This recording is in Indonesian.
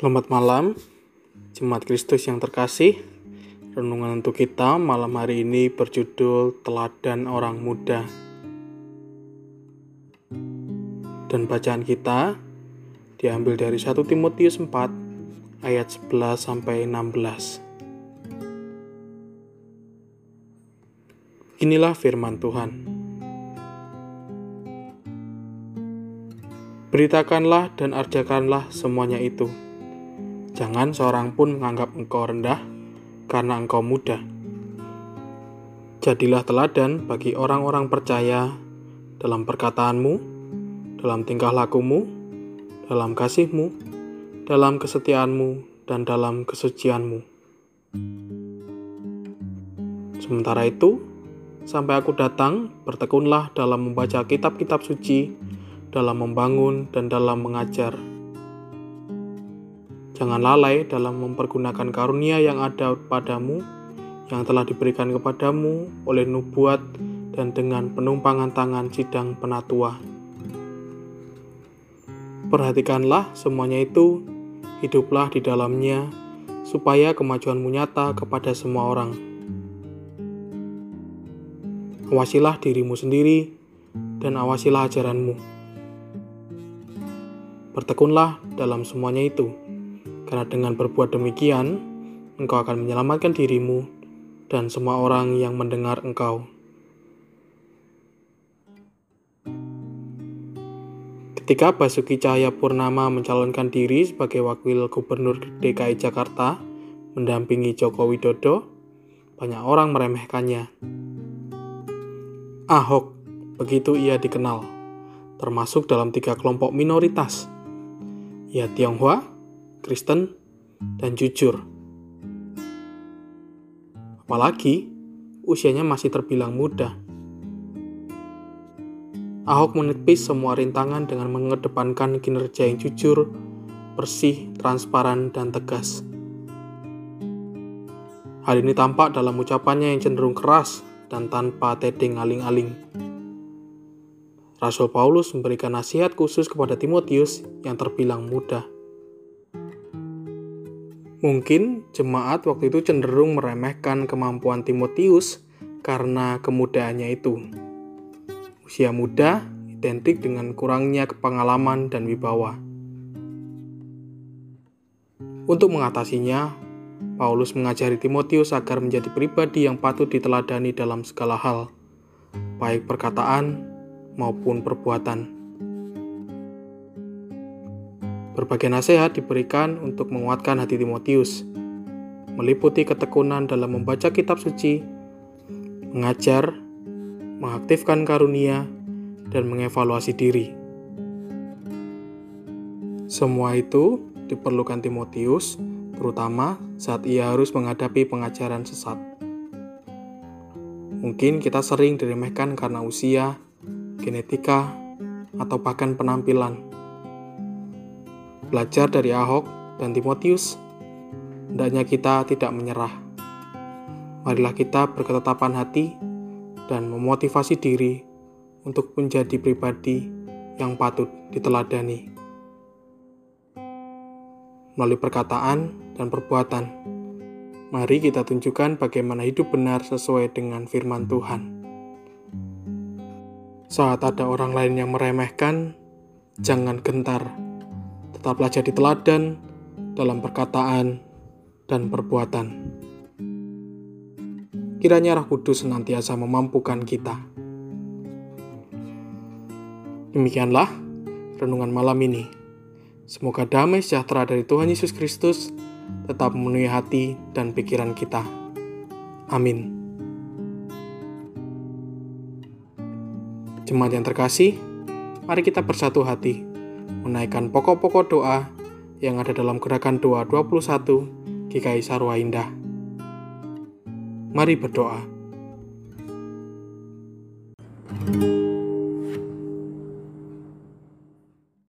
Selamat malam, Jemaat Kristus yang terkasih. Renungan untuk kita malam hari ini berjudul Teladan Orang Muda. Dan bacaan kita diambil dari 1 Timotius 4 ayat 11 sampai 16. Inilah firman Tuhan. Beritakanlah dan arjakanlah semuanya itu. Jangan seorang pun menganggap engkau rendah karena engkau muda. Jadilah teladan bagi orang-orang percaya dalam perkataanmu, dalam tingkah lakumu, dalam kasihmu, dalam kesetiaanmu, dan dalam kesucianmu. Sementara itu, sampai aku datang, bertekunlah dalam membaca kitab-kitab suci dalam membangun dan dalam mengajar. Jangan lalai dalam mempergunakan karunia yang ada padamu, yang telah diberikan kepadamu oleh nubuat dan dengan penumpangan tangan sidang penatua. Perhatikanlah semuanya itu, hiduplah di dalamnya, supaya kemajuanmu nyata kepada semua orang. Awasilah dirimu sendiri, dan awasilah ajaranmu Bertekunlah dalam semuanya itu, karena dengan berbuat demikian, engkau akan menyelamatkan dirimu dan semua orang yang mendengar engkau. Ketika Basuki Cahaya Purnama mencalonkan diri sebagai wakil gubernur DKI Jakarta, mendampingi Joko Widodo, banyak orang meremehkannya. Ahok, begitu ia dikenal, termasuk dalam tiga kelompok minoritas – ya Tionghoa, Kristen, dan jujur. Apalagi usianya masih terbilang muda. Ahok menepis semua rintangan dengan mengedepankan kinerja yang jujur, bersih, transparan, dan tegas. Hal ini tampak dalam ucapannya yang cenderung keras dan tanpa tedeng aling-aling. Rasul Paulus memberikan nasihat khusus kepada Timotius yang terbilang muda. Mungkin jemaat waktu itu cenderung meremehkan kemampuan Timotius karena kemudaannya itu. Usia muda identik dengan kurangnya kepengalaman dan wibawa. Untuk mengatasinya, Paulus mengajari Timotius agar menjadi pribadi yang patut diteladani dalam segala hal, baik perkataan, maupun perbuatan. Berbagai nasihat diberikan untuk menguatkan hati Timotius, meliputi ketekunan dalam membaca kitab suci, mengajar, mengaktifkan karunia, dan mengevaluasi diri. Semua itu diperlukan Timotius, terutama saat ia harus menghadapi pengajaran sesat. Mungkin kita sering diremehkan karena usia, genetika, atau bahkan penampilan. Belajar dari Ahok dan Timotius, hendaknya kita tidak menyerah. Marilah kita berketetapan hati dan memotivasi diri untuk menjadi pribadi yang patut diteladani. Melalui perkataan dan perbuatan, mari kita tunjukkan bagaimana hidup benar sesuai dengan firman Tuhan. Saat ada orang lain yang meremehkan, jangan gentar. Tetaplah jadi teladan dalam perkataan dan perbuatan. Kiranya Roh Kudus senantiasa memampukan kita. Demikianlah renungan malam ini. Semoga damai sejahtera dari Tuhan Yesus Kristus tetap memenuhi hati dan pikiran kita. Amin. Jemaat yang terkasih, mari kita bersatu hati, menaikkan pokok-pokok doa yang ada dalam gerakan doa 21 GKI Sarwa Indah. Mari berdoa. thank you